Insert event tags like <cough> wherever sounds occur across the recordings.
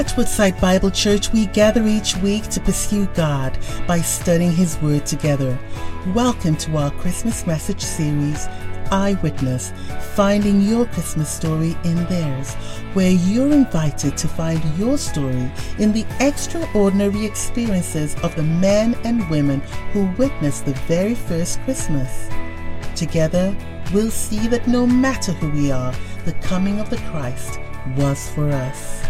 At Woodside Bible Church, we gather each week to pursue God by studying His Word together. Welcome to our Christmas message series, Eyewitness, finding your Christmas story in theirs, where you're invited to find your story in the extraordinary experiences of the men and women who witnessed the very first Christmas. Together, we'll see that no matter who we are, the coming of the Christ was for us.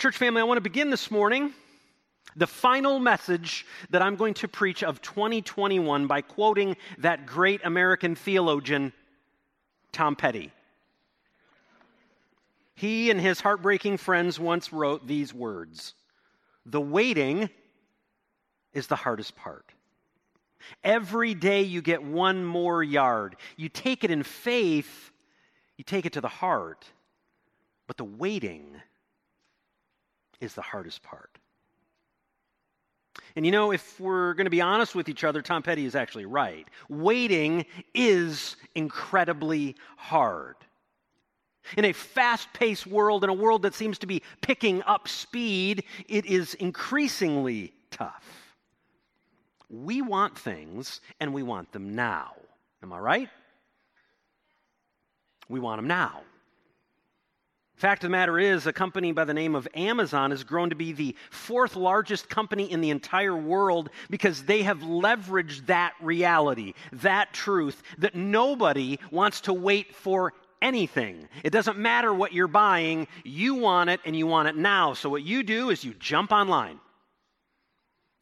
Church family, I want to begin this morning the final message that I'm going to preach of 2021 by quoting that great American theologian, Tom Petty. He and his heartbreaking friends once wrote these words The waiting is the hardest part. Every day you get one more yard. You take it in faith, you take it to the heart, but the waiting is the hardest part. And you know, if we're going to be honest with each other, Tom Petty is actually right. Waiting is incredibly hard. In a fast paced world, in a world that seems to be picking up speed, it is increasingly tough. We want things and we want them now. Am I right? We want them now. Fact of the matter is, a company by the name of Amazon has grown to be the fourth largest company in the entire world because they have leveraged that reality, that truth, that nobody wants to wait for anything. It doesn't matter what you're buying, you want it and you want it now. So, what you do is you jump online,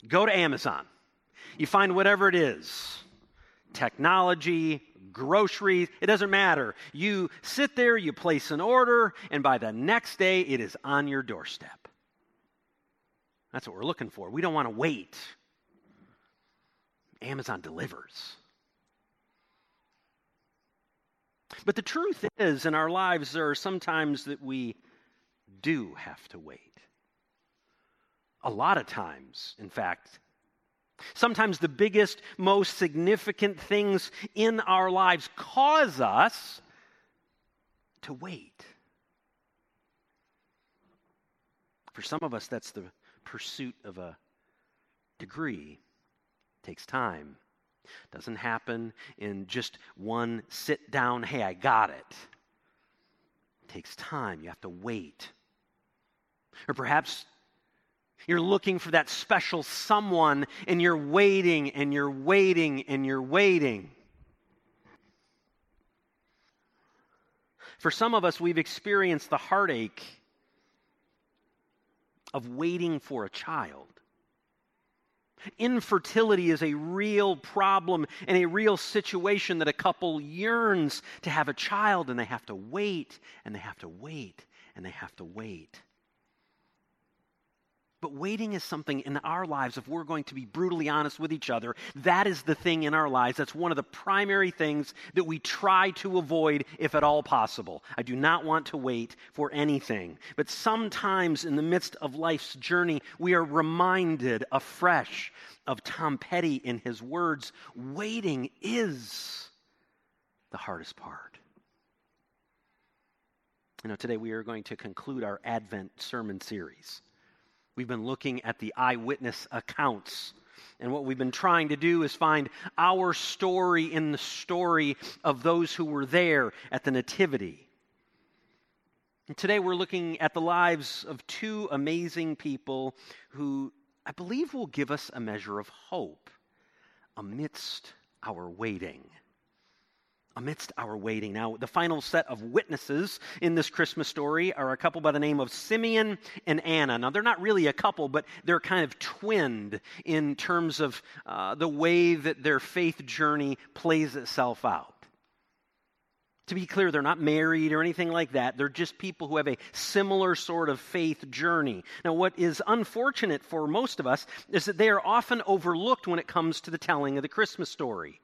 go to Amazon, you find whatever it is technology, groceries, it doesn't matter. You sit there, you place an order, and by the next day, it is on your doorstep. That's what we're looking for. We don't want to wait. Amazon delivers. But the truth is, in our lives, there are sometimes that we do have to wait. A lot of times, in fact, Sometimes the biggest, most significant things in our lives cause us to wait. For some of us, that's the pursuit of a degree. It takes time. Doesn't happen in just one sit down, hey, I got it. It takes time. You have to wait. Or perhaps you're looking for that special someone, and you're waiting and you're waiting and you're waiting. For some of us, we've experienced the heartache of waiting for a child. Infertility is a real problem and a real situation that a couple yearns to have a child, and they have to wait, and they have to wait, and they have to wait. But waiting is something in our lives, if we're going to be brutally honest with each other, that is the thing in our lives. That's one of the primary things that we try to avoid if at all possible. I do not want to wait for anything. But sometimes in the midst of life's journey, we are reminded afresh of Tom Petty in his words waiting is the hardest part. You know, today we are going to conclude our Advent sermon series. We've been looking at the eyewitness accounts. And what we've been trying to do is find our story in the story of those who were there at the Nativity. And today we're looking at the lives of two amazing people who I believe will give us a measure of hope amidst our waiting amidst our waiting. Now, the final set of witnesses in this Christmas story are a couple by the name of Simeon and Anna. Now, they're not really a couple, but they're kind of twinned in terms of uh, the way that their faith journey plays itself out. To be clear, they're not married or anything like that. They're just people who have a similar sort of faith journey. Now, what is unfortunate for most of us is that they are often overlooked when it comes to the telling of the Christmas story.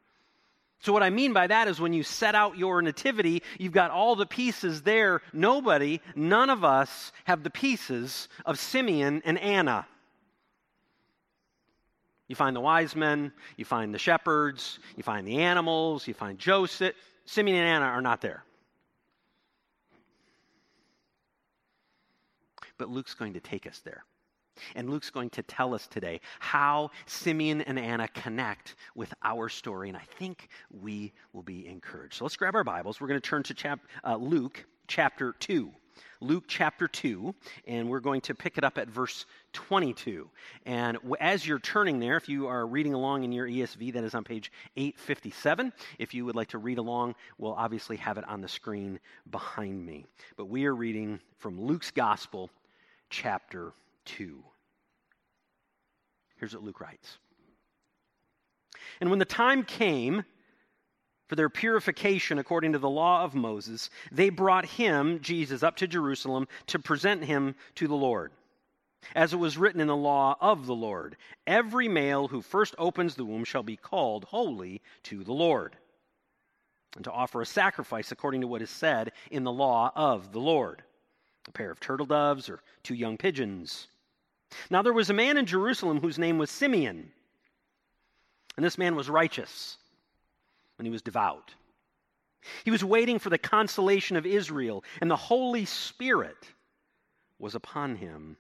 So, what I mean by that is when you set out your nativity, you've got all the pieces there. Nobody, none of us, have the pieces of Simeon and Anna. You find the wise men, you find the shepherds, you find the animals, you find Joseph. Simeon and Anna are not there. But Luke's going to take us there. And Luke's going to tell us today how Simeon and Anna connect with our story, and I think we will be encouraged. So let's grab our Bibles. We're going to turn to chap- uh, Luke chapter 2. Luke chapter 2, and we're going to pick it up at verse 22. And as you're turning there, if you are reading along in your ESV, that is on page 857. If you would like to read along, we'll obviously have it on the screen behind me. But we are reading from Luke's Gospel, chapter 2. Here's what Luke writes And when the time came, for their purification according to the law of Moses, they brought him, Jesus, up to Jerusalem to present him to the Lord. As it was written in the law of the Lord, every male who first opens the womb shall be called holy to the Lord, and to offer a sacrifice according to what is said in the law of the Lord a pair of turtle doves or two young pigeons. Now there was a man in Jerusalem whose name was Simeon, and this man was righteous and he was devout. He was waiting for the consolation of Israel, and the Holy Spirit was upon him.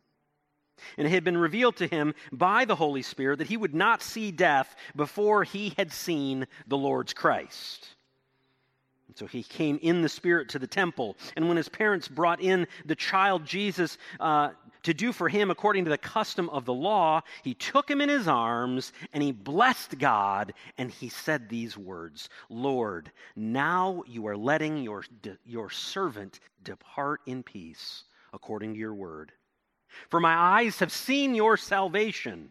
And it had been revealed to him by the Holy Spirit that he would not see death before he had seen the Lord's Christ. So he came in the Spirit to the temple. And when his parents brought in the child Jesus uh, to do for him according to the custom of the law, he took him in his arms and he blessed God and he said these words Lord, now you are letting your, your servant depart in peace according to your word. For my eyes have seen your salvation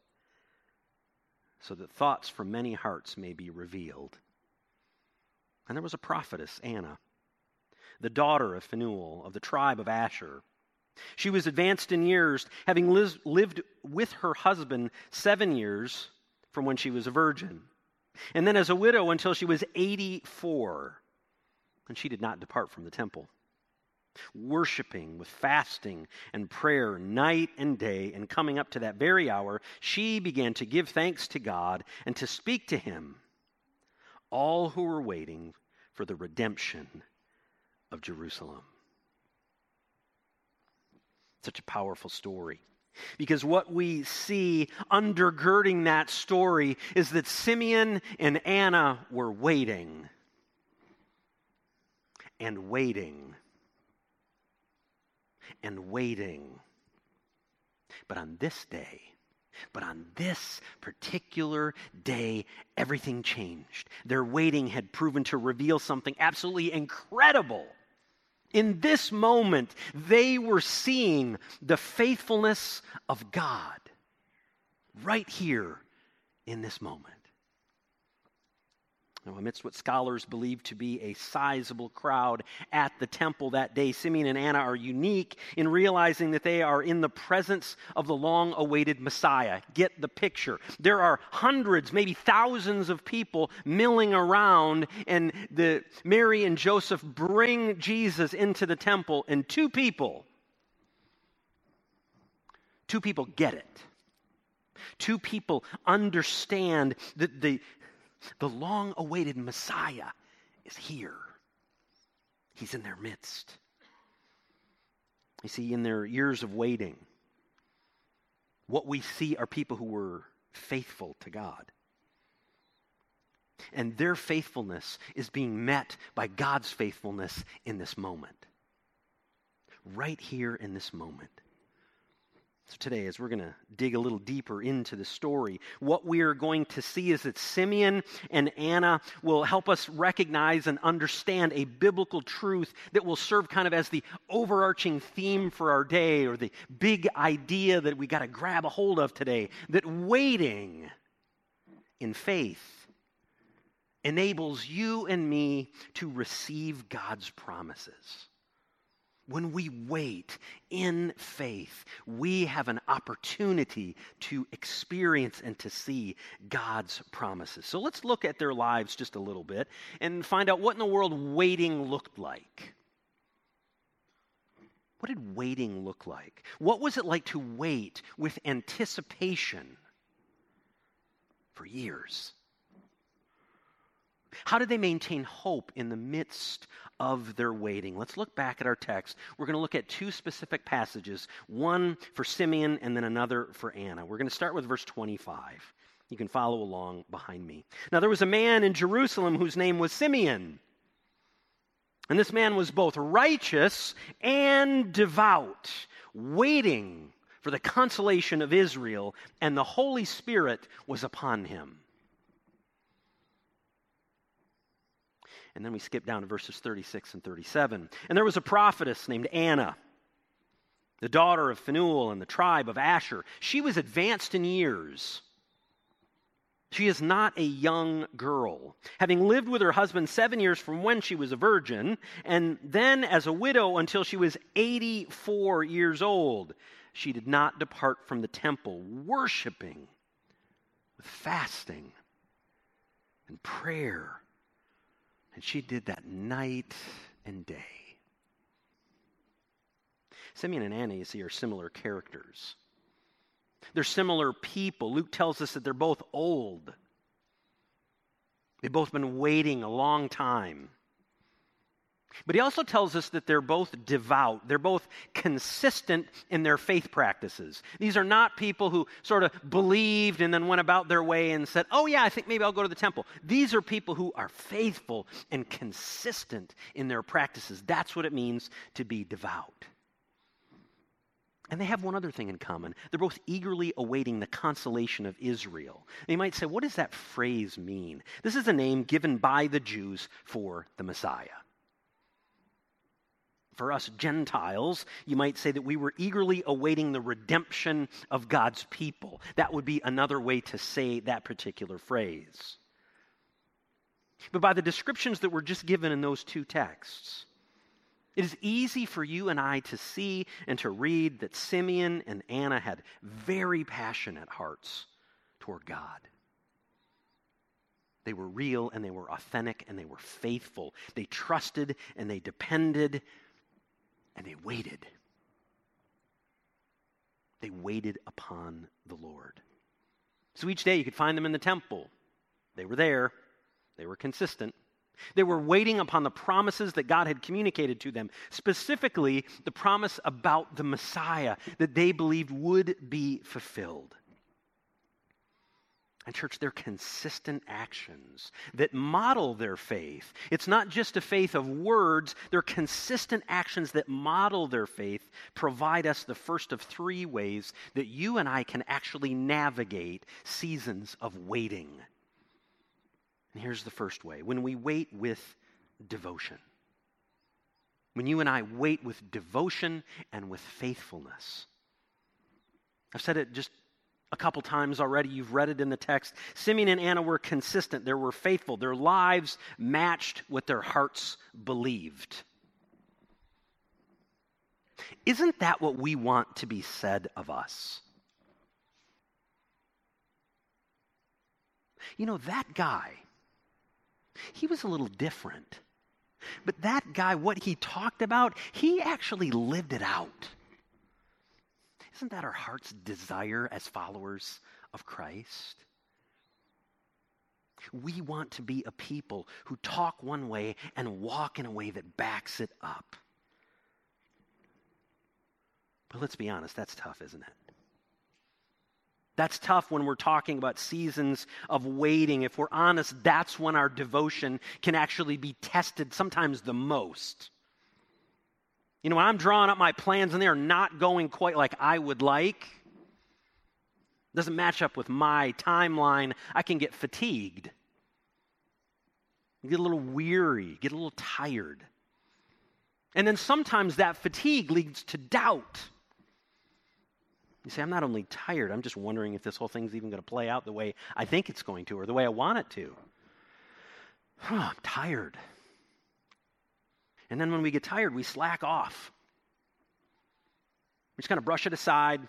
so that thoughts from many hearts may be revealed. And there was a prophetess, Anna, the daughter of Phanuel, of the tribe of Asher. She was advanced in years, having lived with her husband seven years from when she was a virgin, and then as a widow until she was 84. And she did not depart from the temple, worshiping with fasting and prayer night and day. And coming up to that very hour, she began to give thanks to God and to speak to Him, all who were waiting for the redemption of Jerusalem. Such a powerful story. Because what we see undergirding that story is that Simeon and Anna were waiting and waiting and waiting. But on this day, but on this particular day, everything changed. Their waiting had proven to reveal something absolutely incredible in this moment, they were seeing the faithfulness of God right here in this moment. Now, amidst what scholars believe to be a sizable crowd at the temple that day, Simeon and Anna are unique in realizing that they are in the presence of the long awaited Messiah. Get the picture. There are hundreds, maybe thousands of people milling around, and the, Mary and Joseph bring Jesus into the temple, and two people, two people get it. Two people understand that the, the long awaited Messiah is here. He's in their midst. You see, in their years of waiting, what we see are people who were faithful to God. And their faithfulness is being met by God's faithfulness in this moment. Right here in this moment. So, today, as we're going to dig a little deeper into the story, what we are going to see is that Simeon and Anna will help us recognize and understand a biblical truth that will serve kind of as the overarching theme for our day or the big idea that we got to grab a hold of today that waiting in faith enables you and me to receive God's promises. When we wait in faith, we have an opportunity to experience and to see God's promises. So let's look at their lives just a little bit and find out what in the world waiting looked like. What did waiting look like? What was it like to wait with anticipation for years? How did they maintain hope in the midst of their waiting? Let's look back at our text. We're going to look at two specific passages one for Simeon and then another for Anna. We're going to start with verse 25. You can follow along behind me. Now, there was a man in Jerusalem whose name was Simeon. And this man was both righteous and devout, waiting for the consolation of Israel, and the Holy Spirit was upon him. And then we skip down to verses 36 and 37. And there was a prophetess named Anna, the daughter of Phanuel and the tribe of Asher. She was advanced in years. She is not a young girl, having lived with her husband seven years from when she was a virgin, and then as a widow until she was 84 years old. She did not depart from the temple, worshiping with fasting and prayer and she did that night and day. Simeon and Anna, you see, are similar characters. They're similar people. Luke tells us that they're both old. They've both been waiting a long time. But he also tells us that they're both devout. They're both consistent in their faith practices. These are not people who sort of believed and then went about their way and said, oh, yeah, I think maybe I'll go to the temple. These are people who are faithful and consistent in their practices. That's what it means to be devout. And they have one other thing in common. They're both eagerly awaiting the consolation of Israel. You might say, what does that phrase mean? This is a name given by the Jews for the Messiah. For us Gentiles, you might say that we were eagerly awaiting the redemption of God's people. That would be another way to say that particular phrase. But by the descriptions that were just given in those two texts, it is easy for you and I to see and to read that Simeon and Anna had very passionate hearts toward God. They were real and they were authentic and they were faithful. They trusted and they depended and they waited. They waited upon the Lord. So each day you could find them in the temple. They were there, they were consistent. They were waiting upon the promises that God had communicated to them, specifically the promise about the Messiah that they believed would be fulfilled. And, church, they're consistent actions that model their faith. It's not just a faith of words, they're consistent actions that model their faith, provide us the first of three ways that you and I can actually navigate seasons of waiting. And here's the first way when we wait with devotion. When you and I wait with devotion and with faithfulness. I've said it just a couple times already. You've read it in the text. Simeon and Anna were consistent, they were faithful. Their lives matched what their hearts believed. Isn't that what we want to be said of us? You know, that guy, he was a little different. But that guy, what he talked about, he actually lived it out. Isn't that our heart's desire as followers of Christ? We want to be a people who talk one way and walk in a way that backs it up. But let's be honest, that's tough, isn't it? That's tough when we're talking about seasons of waiting. If we're honest, that's when our devotion can actually be tested, sometimes the most. You know, when I'm drawing up my plans and they're not going quite like I would like, doesn't match up with my timeline, I can get fatigued. Get a little weary, get a little tired. And then sometimes that fatigue leads to doubt. You say, I'm not only tired, I'm just wondering if this whole thing's even going to play out the way I think it's going to or the way I want it to. <sighs> I'm tired. And then when we get tired, we slack off. We just kind of brush it aside.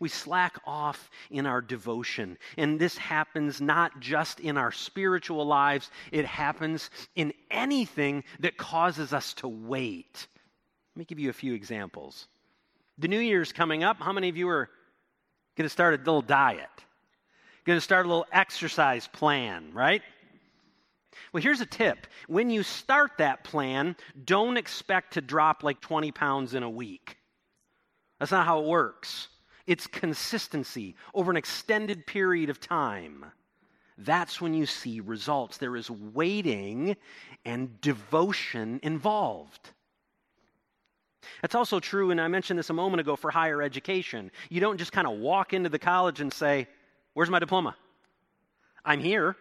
We slack off in our devotion. And this happens not just in our spiritual lives, it happens in anything that causes us to wait. Let me give you a few examples. The New Year's coming up. How many of you are going to start a little diet? Going to start a little exercise plan, right? Well, here's a tip. When you start that plan, don't expect to drop like 20 pounds in a week. That's not how it works. It's consistency over an extended period of time. That's when you see results. There is waiting and devotion involved. That's also true, and I mentioned this a moment ago for higher education. You don't just kind of walk into the college and say, Where's my diploma? I'm here.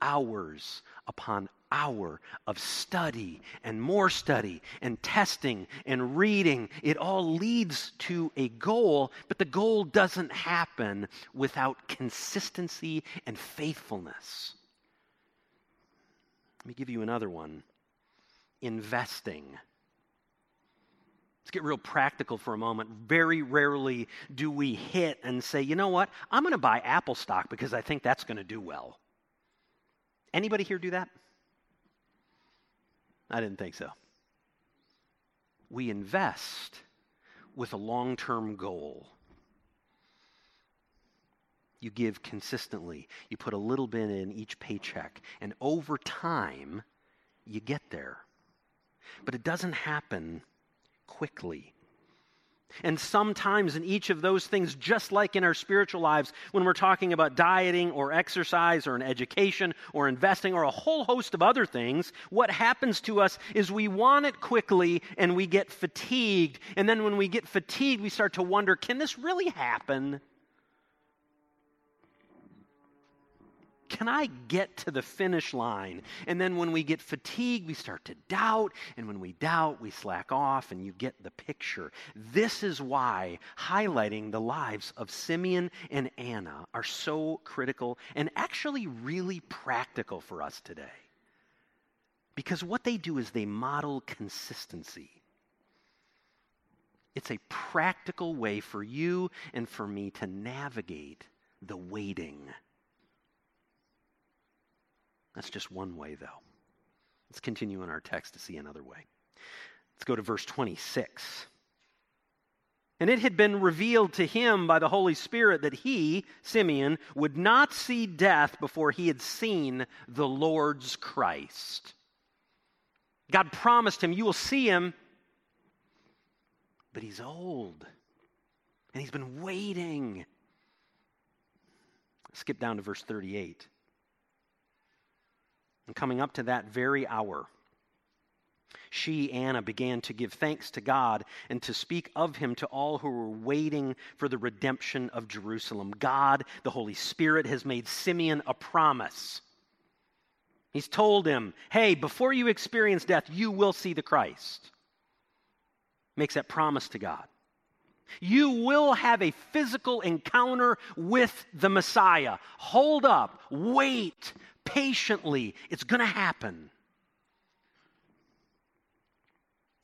Hours upon hour of study and more study and testing and reading. It all leads to a goal, but the goal doesn't happen without consistency and faithfulness. Let me give you another one investing. Let's get real practical for a moment. Very rarely do we hit and say, you know what, I'm going to buy Apple stock because I think that's going to do well. Anybody here do that? I didn't think so. We invest with a long term goal. You give consistently, you put a little bit in each paycheck, and over time, you get there. But it doesn't happen quickly. And sometimes in each of those things, just like in our spiritual lives, when we're talking about dieting or exercise or an education or investing or a whole host of other things, what happens to us is we want it quickly and we get fatigued. And then when we get fatigued, we start to wonder can this really happen? Can I get to the finish line? And then when we get fatigued, we start to doubt. And when we doubt, we slack off, and you get the picture. This is why highlighting the lives of Simeon and Anna are so critical and actually really practical for us today. Because what they do is they model consistency. It's a practical way for you and for me to navigate the waiting. That's just one way, though. Let's continue in our text to see another way. Let's go to verse 26. And it had been revealed to him by the Holy Spirit that he, Simeon, would not see death before he had seen the Lord's Christ. God promised him, You will see him, but he's old. And he's been waiting. Skip down to verse 38. And coming up to that very hour, she, Anna, began to give thanks to God and to speak of him to all who were waiting for the redemption of Jerusalem. God, the Holy Spirit, has made Simeon a promise. He's told him, hey, before you experience death, you will see the Christ. Makes that promise to God. You will have a physical encounter with the Messiah. Hold up, wait, patiently. It's going to happen.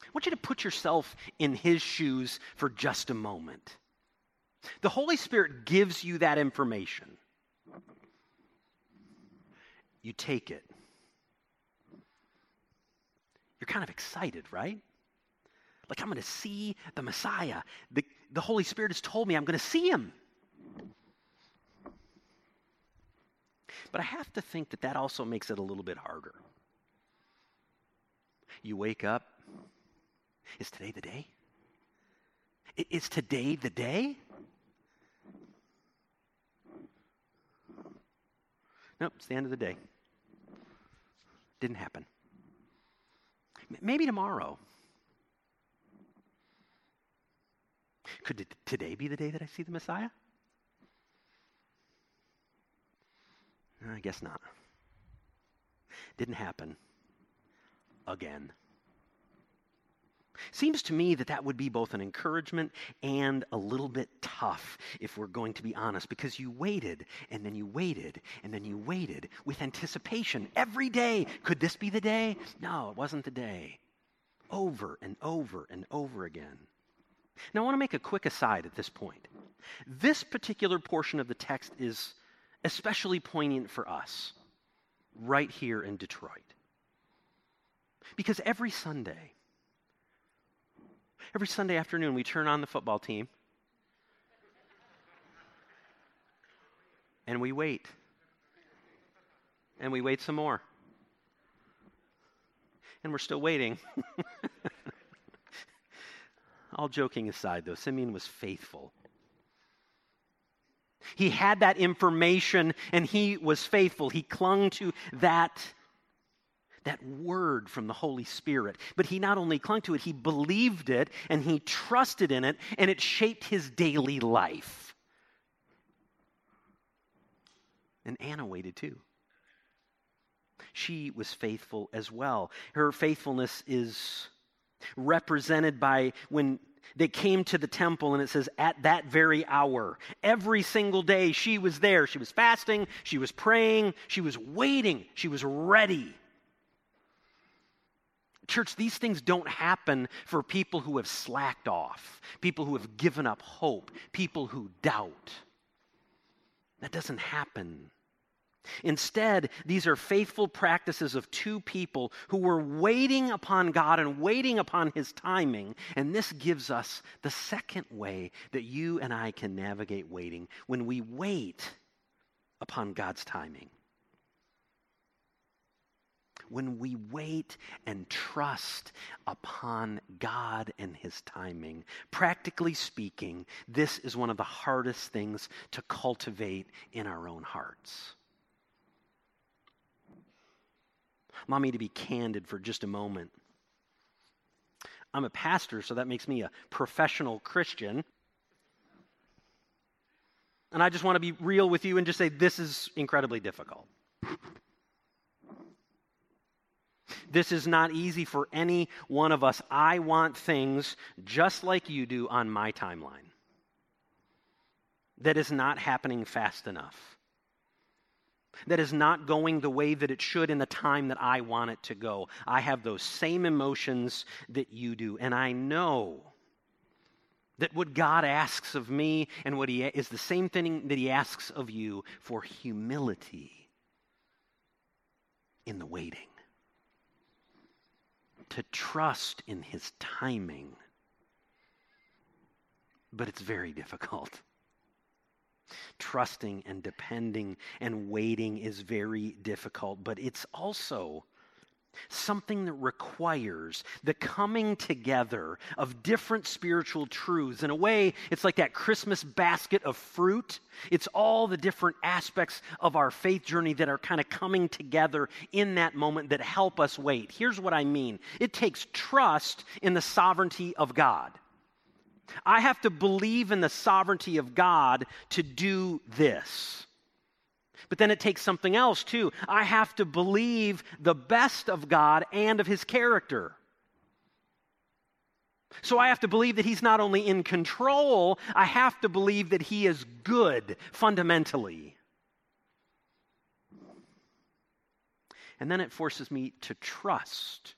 I want you to put yourself in his shoes for just a moment. The Holy Spirit gives you that information. You take it. You're kind of excited, right? Like, I'm going to see the Messiah. The, the Holy Spirit has told me I'm going to see him. But I have to think that that also makes it a little bit harder. You wake up. Is today the day? Is today the day? Nope, it's the end of the day. Didn't happen. Maybe tomorrow. Could today be the day that I see the Messiah? I guess not. Didn't happen. Again. Seems to me that that would be both an encouragement and a little bit tough, if we're going to be honest, because you waited and then you waited and then you waited with anticipation every day. Could this be the day? No, it wasn't the day. Over and over and over again. Now, I want to make a quick aside at this point. This particular portion of the text is especially poignant for us right here in Detroit. Because every Sunday, every Sunday afternoon, we turn on the football team and we wait. And we wait some more. And we're still waiting. <laughs> All joking aside, though, Simeon was faithful. He had that information and he was faithful. He clung to that, that word from the Holy Spirit. But he not only clung to it, he believed it and he trusted in it, and it shaped his daily life. And Anna waited too. She was faithful as well. Her faithfulness is represented by when they came to the temple, and it says, at that very hour. Every single day she was there. She was fasting, she was praying, she was waiting, she was ready. Church, these things don't happen for people who have slacked off, people who have given up hope, people who doubt. That doesn't happen Instead, these are faithful practices of two people who were waiting upon God and waiting upon His timing. And this gives us the second way that you and I can navigate waiting when we wait upon God's timing. When we wait and trust upon God and His timing, practically speaking, this is one of the hardest things to cultivate in our own hearts. Allow me to be candid for just a moment. I'm a pastor, so that makes me a professional Christian. And I just want to be real with you and just say this is incredibly difficult. This is not easy for any one of us. I want things just like you do on my timeline. That is not happening fast enough that is not going the way that it should in the time that I want it to go. I have those same emotions that you do. And I know that what God asks of me and what He is the same thing that He asks of you for humility in the waiting. To trust in His timing. But it's very difficult. Trusting and depending and waiting is very difficult, but it's also something that requires the coming together of different spiritual truths. In a way, it's like that Christmas basket of fruit. It's all the different aspects of our faith journey that are kind of coming together in that moment that help us wait. Here's what I mean it takes trust in the sovereignty of God. I have to believe in the sovereignty of God to do this. But then it takes something else too. I have to believe the best of God and of his character. So I have to believe that he's not only in control, I have to believe that he is good fundamentally. And then it forces me to trust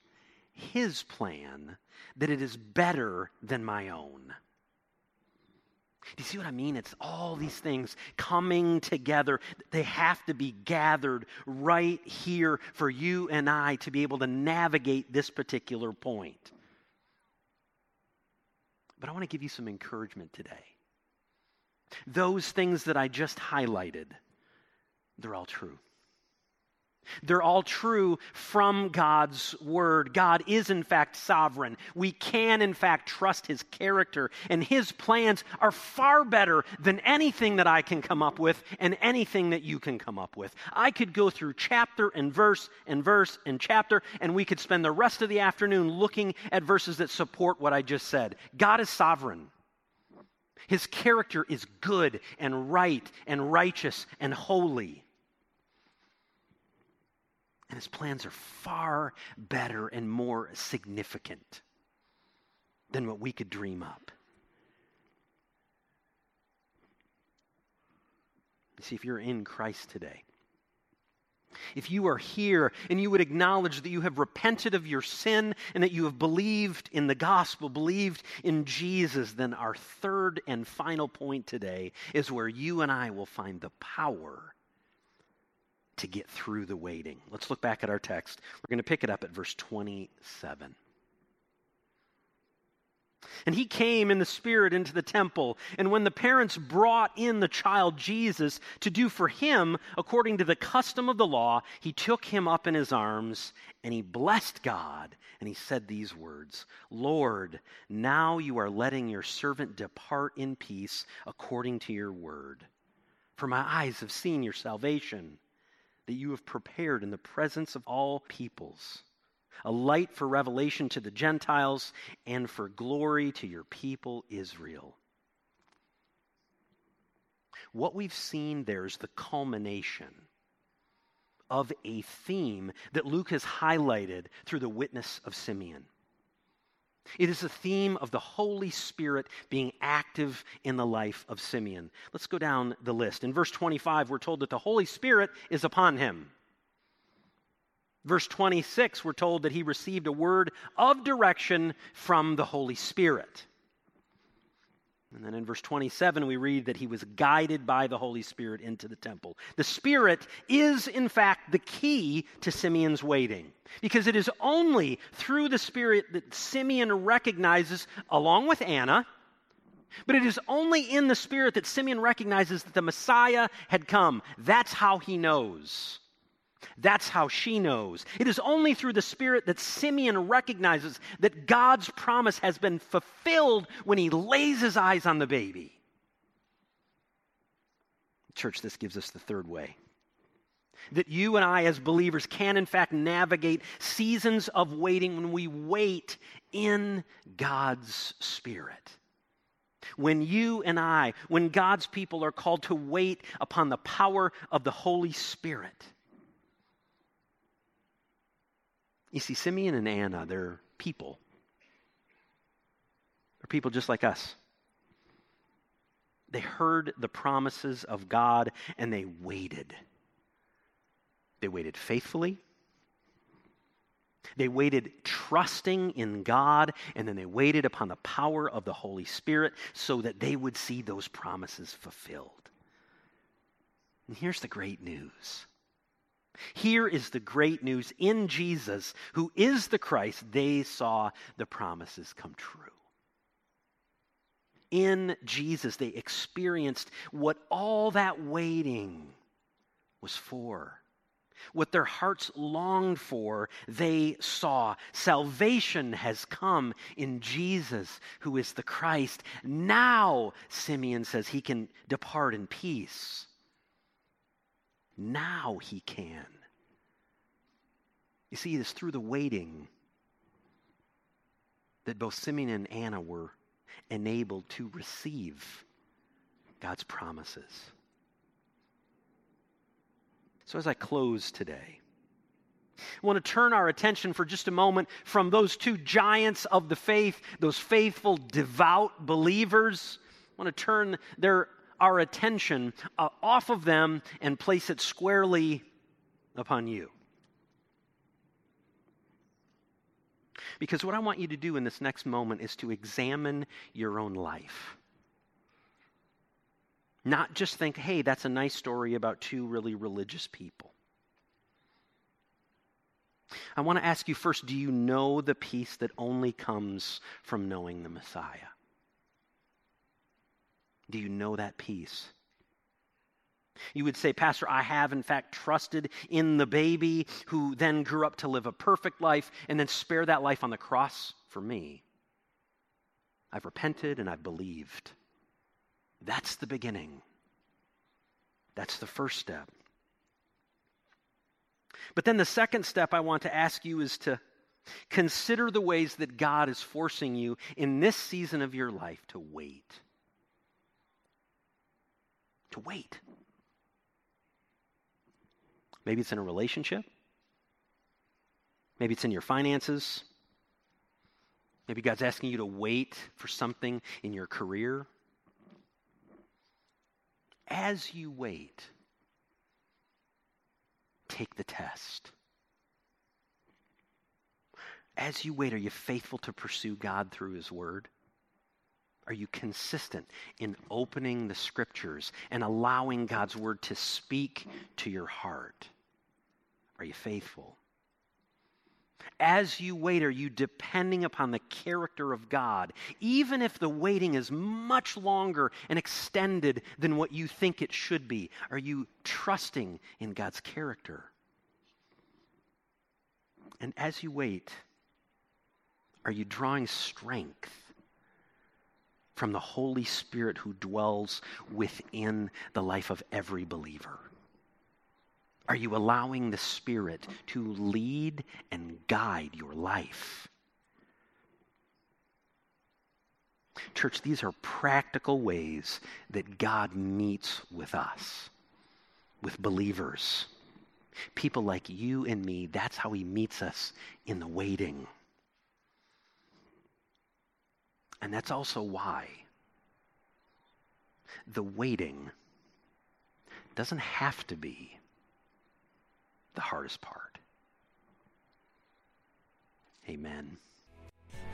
his plan that it is better than my own. Do you see what I mean? It's all these things coming together. They have to be gathered right here for you and I to be able to navigate this particular point. But I want to give you some encouragement today. Those things that I just highlighted, they're all true. They're all true from God's word. God is, in fact, sovereign. We can, in fact, trust his character, and his plans are far better than anything that I can come up with and anything that you can come up with. I could go through chapter and verse and verse and chapter, and we could spend the rest of the afternoon looking at verses that support what I just said. God is sovereign. His character is good and right and righteous and holy. And his plans are far better and more significant. than what we could dream up. You see, if you're in Christ today, if you are here and you would acknowledge that you have repented of your sin and that you have believed in the gospel, believed in Jesus, then our third and final point today is where you and I will find the power to get through the waiting. Let's look back at our text. We're going to pick it up at verse 27. And he came in the Spirit into the temple. And when the parents brought in the child Jesus to do for him according to the custom of the law, he took him up in his arms and he blessed God. And he said these words Lord, now you are letting your servant depart in peace according to your word. For my eyes have seen your salvation, that you have prepared in the presence of all peoples a light for revelation to the Gentiles, and for glory to your people Israel. What we've seen there is the culmination of a theme that Luke has highlighted through the witness of Simeon. It is a theme of the Holy Spirit being active in the life of Simeon. Let's go down the list. In verse 25, we're told that the Holy Spirit is upon him. Verse 26, we're told that he received a word of direction from the Holy Spirit. And then in verse 27, we read that he was guided by the Holy Spirit into the temple. The Spirit is, in fact, the key to Simeon's waiting, because it is only through the Spirit that Simeon recognizes, along with Anna, but it is only in the Spirit that Simeon recognizes that the Messiah had come. That's how he knows. That's how she knows. It is only through the Spirit that Simeon recognizes that God's promise has been fulfilled when he lays his eyes on the baby. Church, this gives us the third way. That you and I, as believers, can in fact navigate seasons of waiting when we wait in God's Spirit. When you and I, when God's people are called to wait upon the power of the Holy Spirit You see, Simeon and Anna, they're people. They're people just like us. They heard the promises of God and they waited. They waited faithfully. They waited trusting in God, and then they waited upon the power of the Holy Spirit so that they would see those promises fulfilled. And here's the great news here is the great news in Jesus, who is the Christ, they saw the promises come true. In Jesus, they experienced what all that waiting was for. What their hearts longed for, they saw. Salvation has come in Jesus, who is the Christ. Now, Simeon says, he can depart in peace. Now he can. You see, it is through the waiting that both Simeon and Anna were enabled to receive God's promises. So, as I close today, I want to turn our attention for just a moment from those two giants of the faith, those faithful, devout believers. I want to turn their our attention uh, off of them and place it squarely upon you. Because what I want you to do in this next moment is to examine your own life. Not just think, hey, that's a nice story about two really religious people. I want to ask you first do you know the peace that only comes from knowing the Messiah? Do you know that peace? You would say, Pastor, I have in fact trusted in the baby who then grew up to live a perfect life and then spare that life on the cross for me. I've repented and I've believed. That's the beginning. That's the first step. But then the second step I want to ask you is to consider the ways that God is forcing you in this season of your life to wait to wait. Maybe it's in a relationship. Maybe it's in your finances. Maybe God's asking you to wait for something in your career. As you wait, take the test. As you wait, are you faithful to pursue God through His Word? Are you consistent in opening the Scriptures and allowing God's Word to speak to your heart? Are you faithful? As you wait, are you depending upon the character of God, even if the waiting is much longer and extended than what you think it should be? Are you trusting in God's character? And as you wait, are you drawing strength from the Holy Spirit who dwells within the life of every believer? Are you allowing the Spirit to lead and guide your life? Church, these are practical ways that God meets with us, with believers. People like you and me, that's how He meets us in the waiting. And that's also why the waiting doesn't have to be the hardest part. Amen.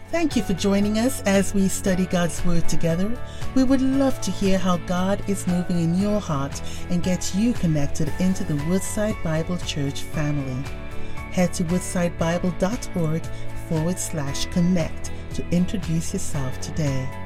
Thank you for joining us as we study God's Word together. We would love to hear how God is moving in your heart and get you connected into the Woodside Bible Church family. Head to woodsidebible.org forward slash connect to introduce yourself today.